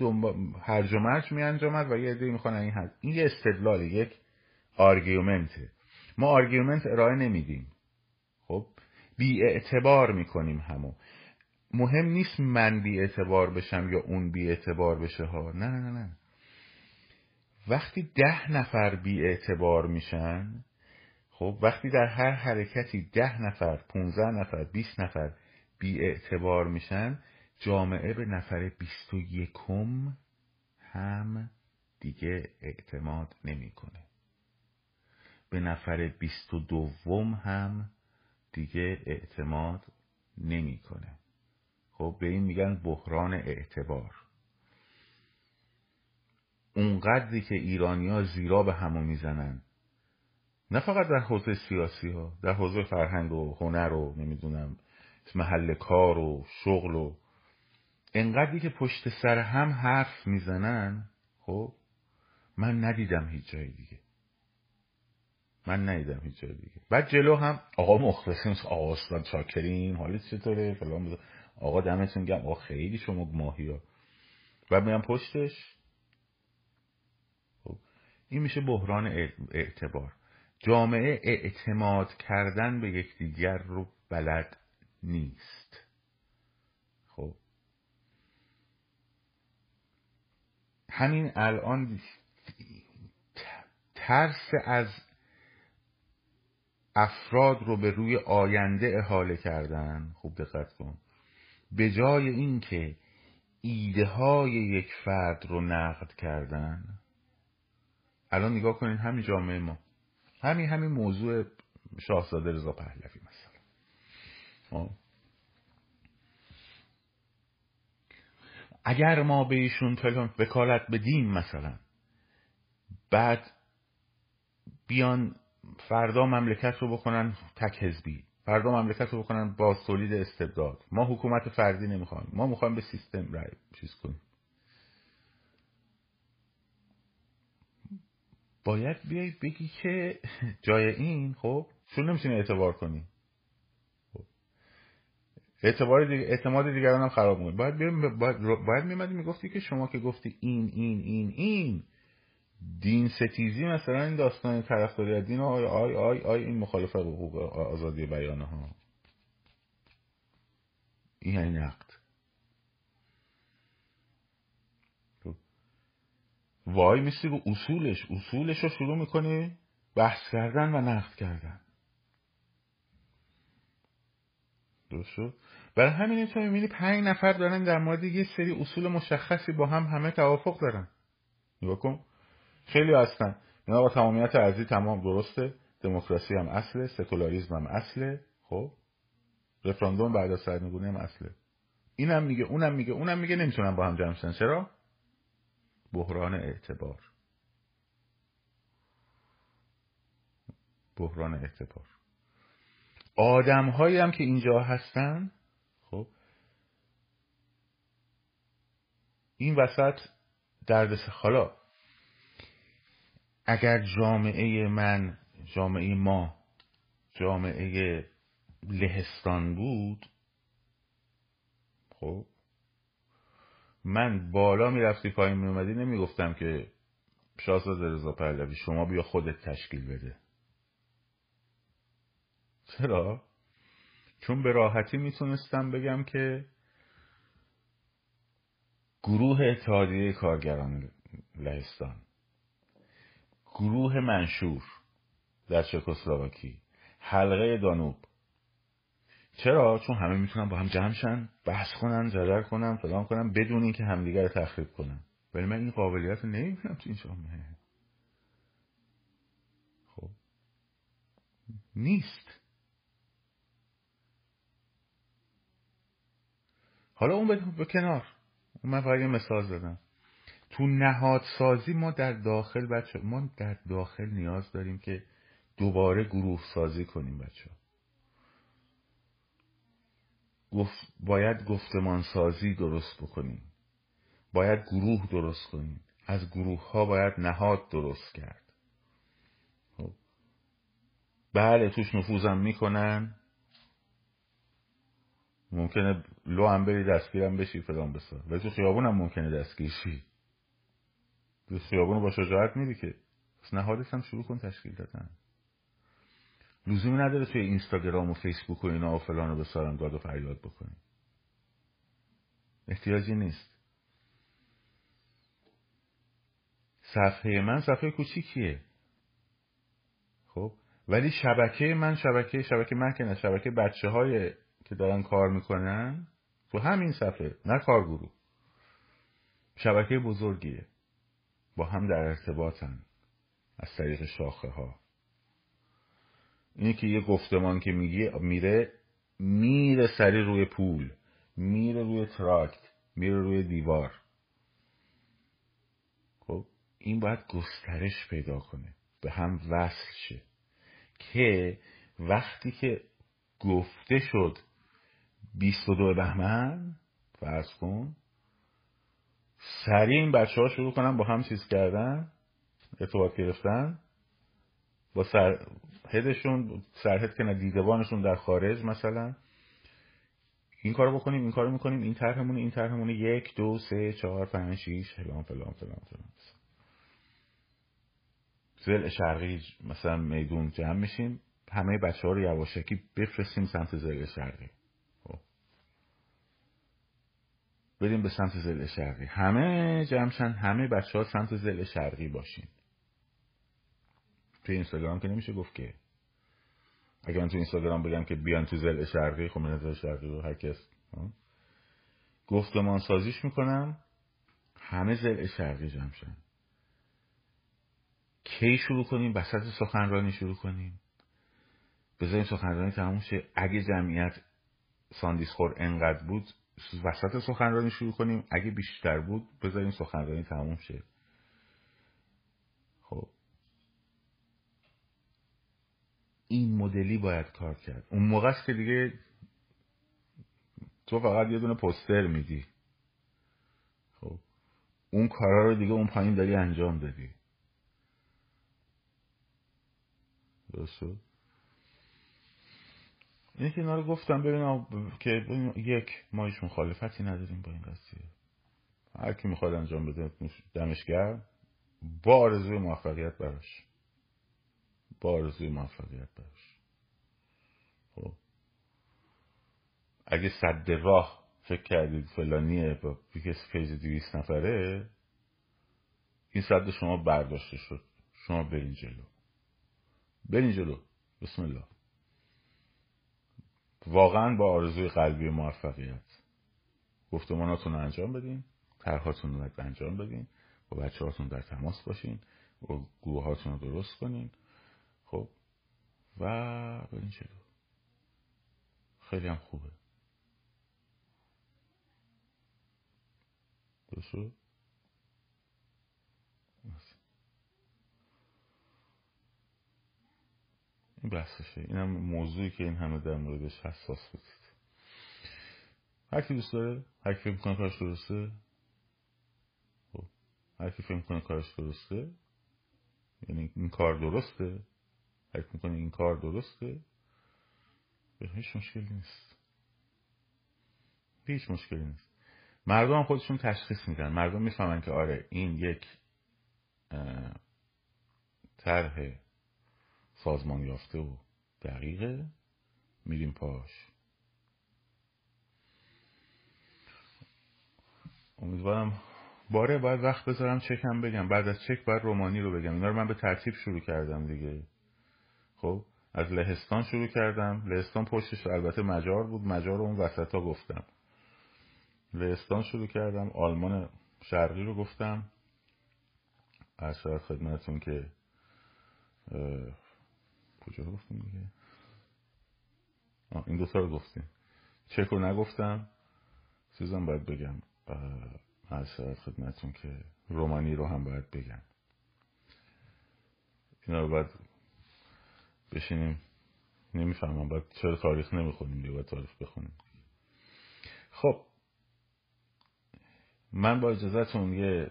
هرج و مرج می انجامد و یه عده می‌خوان این حد. این یه استدلال یک آرگیومنته ما آرگیومنت ارائه نمیدیم. خب؟ بی اعتبار می‌کنیم همو. مهم نیست من بی اعتبار بشم یا اون بی اعتبار بشه ها. نه نه نه وقتی ده نفر بی اعتبار میشن خب وقتی در هر حرکتی ده نفر پونزه نفر بیست نفر بی اعتبار میشن جامعه به نفر بیست و یکم هم دیگه اعتماد نمی‌کنه. به نفر بیست و دوم هم دیگه اعتماد نمی‌کنه. خب به این میگن بحران اعتبار. اونقدری که ایرانیا زیرا به همو می‌زنن نه فقط در حوزه سیاسی ها در حوزه فرهنگ و هنر و نمی‌دونم محل کار و شغل و انقدری که پشت سر هم حرف می‌زنن خب من ندیدم هیچ جای دیگه. من ندیدم هیچ جای دیگه. بعد جلو هم آقا مخلصیم آقا استاد چاکرین حالت چطوره؟ فلان آقا دمتون گم آقا خیلی شما ماهی ها. و میام پشتش. خب این میشه بحران اعتبار. جامعه اعتماد کردن به یکدیگر رو بلد نیست. خب. همین الان ترس از افراد رو به روی آینده احاله کردن. خوب دقت کن. به جای اینکه ایده های یک فرد رو نقد کردن. الان نگاه کنین همین جامعه ما. همین همین موضوع شاهزاده رضا پهلوی مثلا. خب. اگر ما به ایشون وکالت بدیم مثلا بعد بیان فردا مملکت رو بکنن تک حزبی فردا مملکت رو بکنن با تولید استبداد. ما حکومت فردی نمی‌خوایم. ما می‌خوایم به سیستم رای چیز کنیم. باید بیای بگی که جای این خب چون نمی‌تونی اعتبار کنی. خب. اعتبار دیگه اعتماد دیگران هم خراب می‌کنی باید باید, باید میمدی می‌گفتی که شما که گفتی این این این این. دین ستیزی مثلا این داستان طرفداری دین آی آی آی آی این مخالف حقوق آزادی بیانه ها این یعنی نقد. وای میسی رو اصولش. اصولش رو شروع می‌کنی بحث کردن و نقد کردن. درست شد؟ برای همین تو می‌بینی پنج نفر دارن در مورد یه سری اصول مشخصی با هم همه توافق دارن. نگاه کن. خیلی هستن. اینا با تمامیت ارزی تمام. درسته. دموکراسی هم اصله. سکولاریزم هم اصله. خب؟ رفراندوم بعد از سرنگونی هم اصله. اینم میگه اونم میگه اونم میگه. نمی‌تونن با هم جمع چرا؟ بحران اعتبار. بحران اعتبار. آدم هایی هم که اینجا هستن خب این وسط دردس حالا اگر جامعه من جامعه ما جامعه لهستان بود خب من بالا می‌رفتی پایین میومدی نمی‌گفتم که شاهزاده رضا پهلوی شما بیا خودت تشکیل بده چرا؟ چون به راحتی می‌تونستم بگم که گروه اتحادیه کارگران لهستان گروه منشور در چکسلواکی حلقه دانوب چرا؟ چون همه می‌تونن با هم جمع شن بحث کنن زدر کنن فلان کنن بدون اینکه همدیگر رو تخریب کنن. ولی من این قابلیت رو نمی‌بینم تو این جامعه. خب. نیست. حالا اون به کنار. من فقط یه مثال زدم. تو نهاد سازی ما در داخل بچه ما در داخل نیاز داریم که دوباره گروه سازی کنیم بچه گفت باید گفتمان سازی درست بکنیم. باید گروه درست کنیم. از گروه ها باید نهاد درست کرد. خب. بله توش نفوذم می‌کنن. ممکنه لو هم بری دستگیرم بشی فلان بسار. ولی تو خیابون هم ممکنه دستگیر شی. تو خیابون با شجاعت میری که. پس نهادش هم شروع کن تشکیل دادن. لزومی نداره توی اینستاگرام و فیسبوک و اینا و فلان رو بسارن داد و فریاد بکنی احتیاجی نیست. صفحه من صفحه کوچیکیه. خب؟ ولی شبکه من شبکه شبکه من که نه شبکه بچه های که دارن کار می‌کنن تو همین صفحه نه کارگروه. شبکه بزرگیه. با هم در ارتباطن از طریق شاخه ها اینه که یه گفتمان که میگی میره میره سری روی پول میره روی تراکت میره روی دیوار. خب این باید گسترش پیدا کنه به هم وصل شه که وقتی که گفته شد 22 بهمن فرض کن سریع این بچه ها شروع کنن با هم چیز کردن ارتباط گرفتن با سر هدشون سرهد که دیدبانشون در خارج مثلا. این کارو بکنیم این کارو می‌کنیم این طرحمون این طرحمون یک دو سه چهار پنج شیش فلان فلان فلان فلان. زل شرقی مثلا میدون جمع میشیم. همه بچه ها رو یواشکی بفرستیم سمت زل شرقی. خب. بریم به سمت زل شرقی. همه جمعشن همه بچه ها سمت زل شرقی باشین توی اینستاگرام که نمیشه گفت که. اگه من تو اینستاگرام بگم که بیان تو زل شرقی خب من شرقی رو هر کس گفتمان سازیش می‌کنم همه زل شرقی جمع شن. کی شروع کنیم؟ وسط سخنرانی شروع کنیم. بذاریم سخنرانی تموم شه. اگه جمعیت ساندیس خور انقدر بود وسط سخنرانی شروع کنیم. اگه بیشتر بود بذاریم سخنرانی تموم شه خب این مدلی باید کار کرد. اون موقع است که دیگه تو فقط یه دونه پوستر میدی. خب اون کارا رو دیگه اون پایین داری انجام دادی. درست اینه که رو گفتم ببینم که یک ما هیچ مخالفتی نداریم با این قضیه. هر کی می‌خواد انجام بده دمش گرم. با آرزوی موفقیت براش. آرزوی موفقیت براش خب. اگه صد راه فکر کردید فلانیه با پیکس پیج دویست نفره این صد شما برداشته شد. شما برین جلو. برین جلو. بسم الله. واقعا با آرزوی قلبی موفقیت. گفتماناتون رو انجام بدین طرحاتون رو انجام بدین با بچه هاتون در تماس باشین و گروه هاتون رو درست کنین. خب. و برین جلو خیلی هم خوبه. درست این بحثشه. این هم موضوعی که این همه در موردش حساس بودید. هر کی دوست داره هر کی فکر کنه کارش درسته خب. هر کی فکر کنه کارش درسته یعنی این کار درسته کی می‌کنه این کار درسته؟ هیچ مشکلی نیست. هیچ مشکلی نیست. مردم خودشون تشخیص میدن. مردم می‌فهمن که آره این یک طرح سازمان یافته و دقیقه. میریم پاش. امیدوارم باره باید وقت بذارم چکم بگم. بعد از چک باید رومانی رو بگم. اینا رو من به ترتیب شروع کردم دیگه. خب از لهستان شروع کردم. لهستان پشتش البته مجار بود. مجار رو اون وسط ها گفتم. لهستان شروع کردم. آلمان شرقی رو گفتم. از خدمتون که کجا رو گفتیم دیگه؟ این دوتا رو گفتیم. چک رو نگفتم. چیزم باید بگم. از خدمتون که رومانی رو هم باید بگم. اینا رو باید بشینیم. نمی‌فهمم باید چرا تاریخ نمی‌خونیم دیگه باید تاریخ بخونیم. خب. من با اجازهتون یه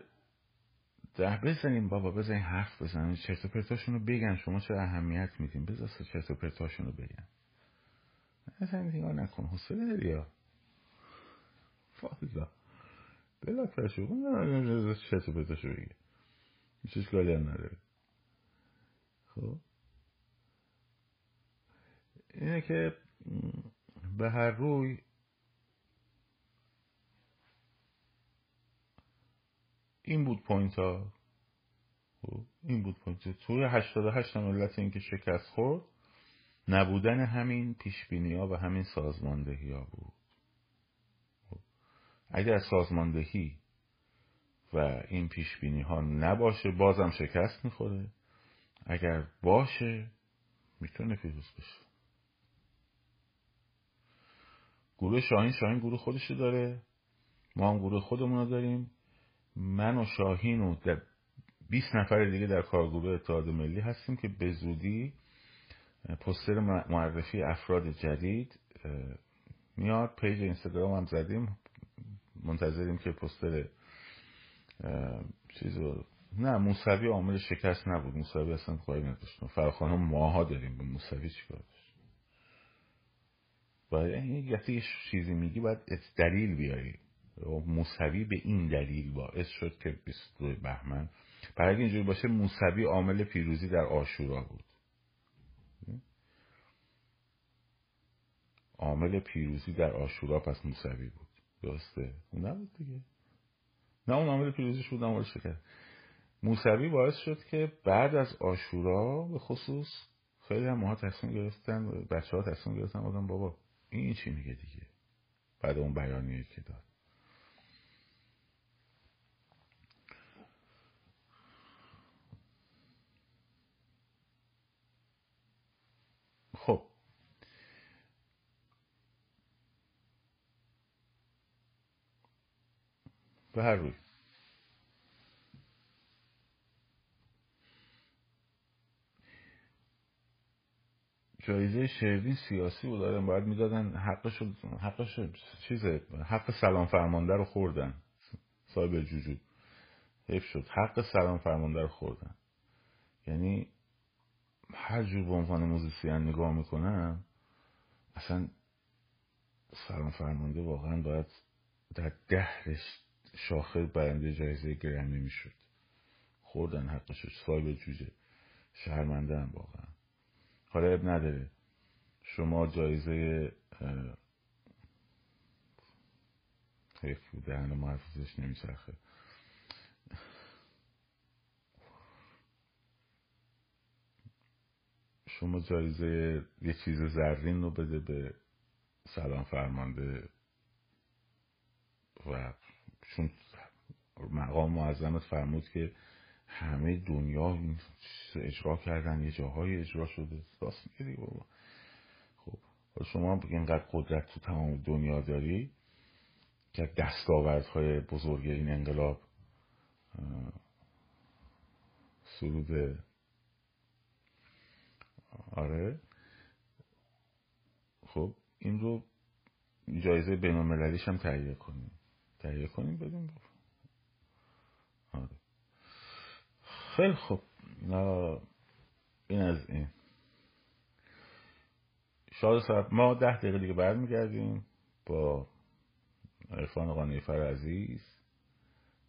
ده بزنیم. بابا بزنین حرف بزنین. چرت و پرتاشون رو بگن. شما چه اهمیت میدین؟ بذار چرت و پرتاشون رو بگن. اصلا نگاه نکن. حسله داری یا؟ فاضلا بلا فرشو چرت و پرتاشو بگه. هیچ اشکالی هم نداره. خب. اینه که به هر روی این بود پوینت ها خب، این بود پوینت. توی 88 ملت این که شکست خورد نبودن همین پیشبینی ها و همین سازماندهی ها بود. خب، اگر سازماندهی و این پیشبینی ها نباشه بازم شکست می‌خوره. اگر باشه می‌تونه پیروز بشه. گروه شاهین شاهین گروه خودشو داره. ما هم گروه خودمون رو داریم. من و شاهین و 20 نفر دیگه در کارگروه اتحاد ملی هستیم که به زودی پستر معرفی افراد جدید میاد. پیج اینستاگرام هم زدیم. منتظریم که پستر چیزو نه موسوی عامل شکست نبود. موسوی اصلا کاری نداشت. فراخان ماها داریم. به موسوی چیکار؟ باید این چیزی میگی باید دلیل بیاری. موسوی به این دلیل باعث شد که 22 بهمن. برای اگه اینجوری باشه موسوی عامل پیروزی در آشورا بود. عامل پیروزی در آشورا پس موسوی بود. درسته؟ اون نبود دیگه. نه اون عامل پیروزی بود عامل شکر موسوی باعث شد که بعد از آشورا به خصوص خیلی هم ماها تصمیم گرفتن بچه ها تصمیم گرفتن بابا این چی میگه دیگه؟ بعد اون بیانیه که داد. خب. به هر روی. جایزه شروین سیاسی بود دارم باید می‌دادن حقش حقش چیزه حق سلام فرمانده رو خوردن. صاحب جوجو. حیف شد. حق سلام فرمانده رو خوردن. یعنی هر جور به عنوان موزیسین نگاه می‌کنم اصلا سلام فرمانده واقعا باید در ده شاخه برنده جایزه گرمی می‌شد. خوردن حقش صاحب جوجه. شرمنده هم واقعا. حالا اب نداره. شما جایزه حیف بود دهن ما حفظش نمیچرخه. شما جایزه یه چیز زرین رو بده به سلام فرمانده و چون مقام معظمت فرمود که همه دنیا اجرا کردن یه جاهای اجرا شده. راست میگه بابا. خب شما اینقدر قدرت تو تمام دنیا داری که دستاوردهای بزرگ این انقلاب سرود. آره. خب این رو جایزه بین هم تهیه کنیم. تهیه کنیم بدیم آره. خیلی خوب. این از این. شاد صاحب ما ده دقیقه دیگه برمیگردیم با عرفان قانیفر عزیز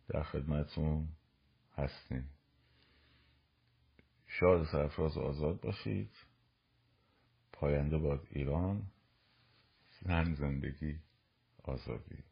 در خدمتون هستیم. شاد سرفراز آزاد باشید. پاینده باد ایران. زن زندگی آزادی.